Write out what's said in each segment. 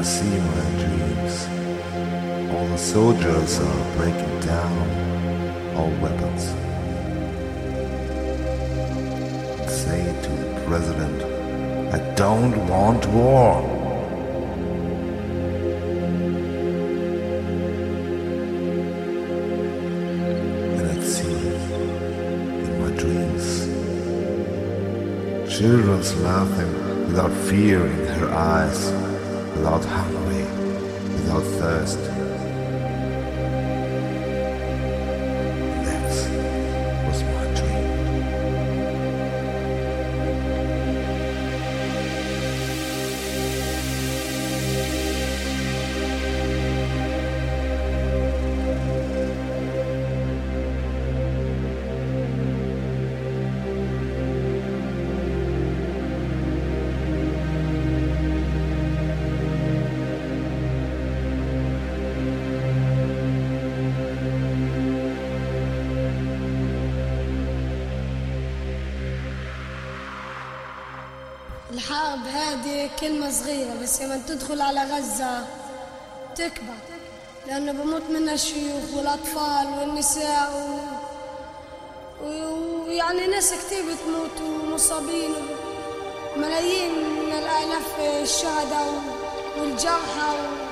I see my dreams all the soldiers are breaking down all weapons. Say to the president, I don't want war. And I see in my dreams children's laughing without fear in her eyes, without hungry, without thirst. الحرب هذه كلمة صغيرة بس لما تدخل على غزة تكبر لأنه بموت منها الشيوخ والأطفال والنساء و... ويعني ناس كتير بتموت ومصابين ملايين من الآلاف الشهداء والجرحى و...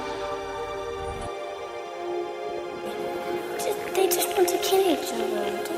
They just want to kill each other.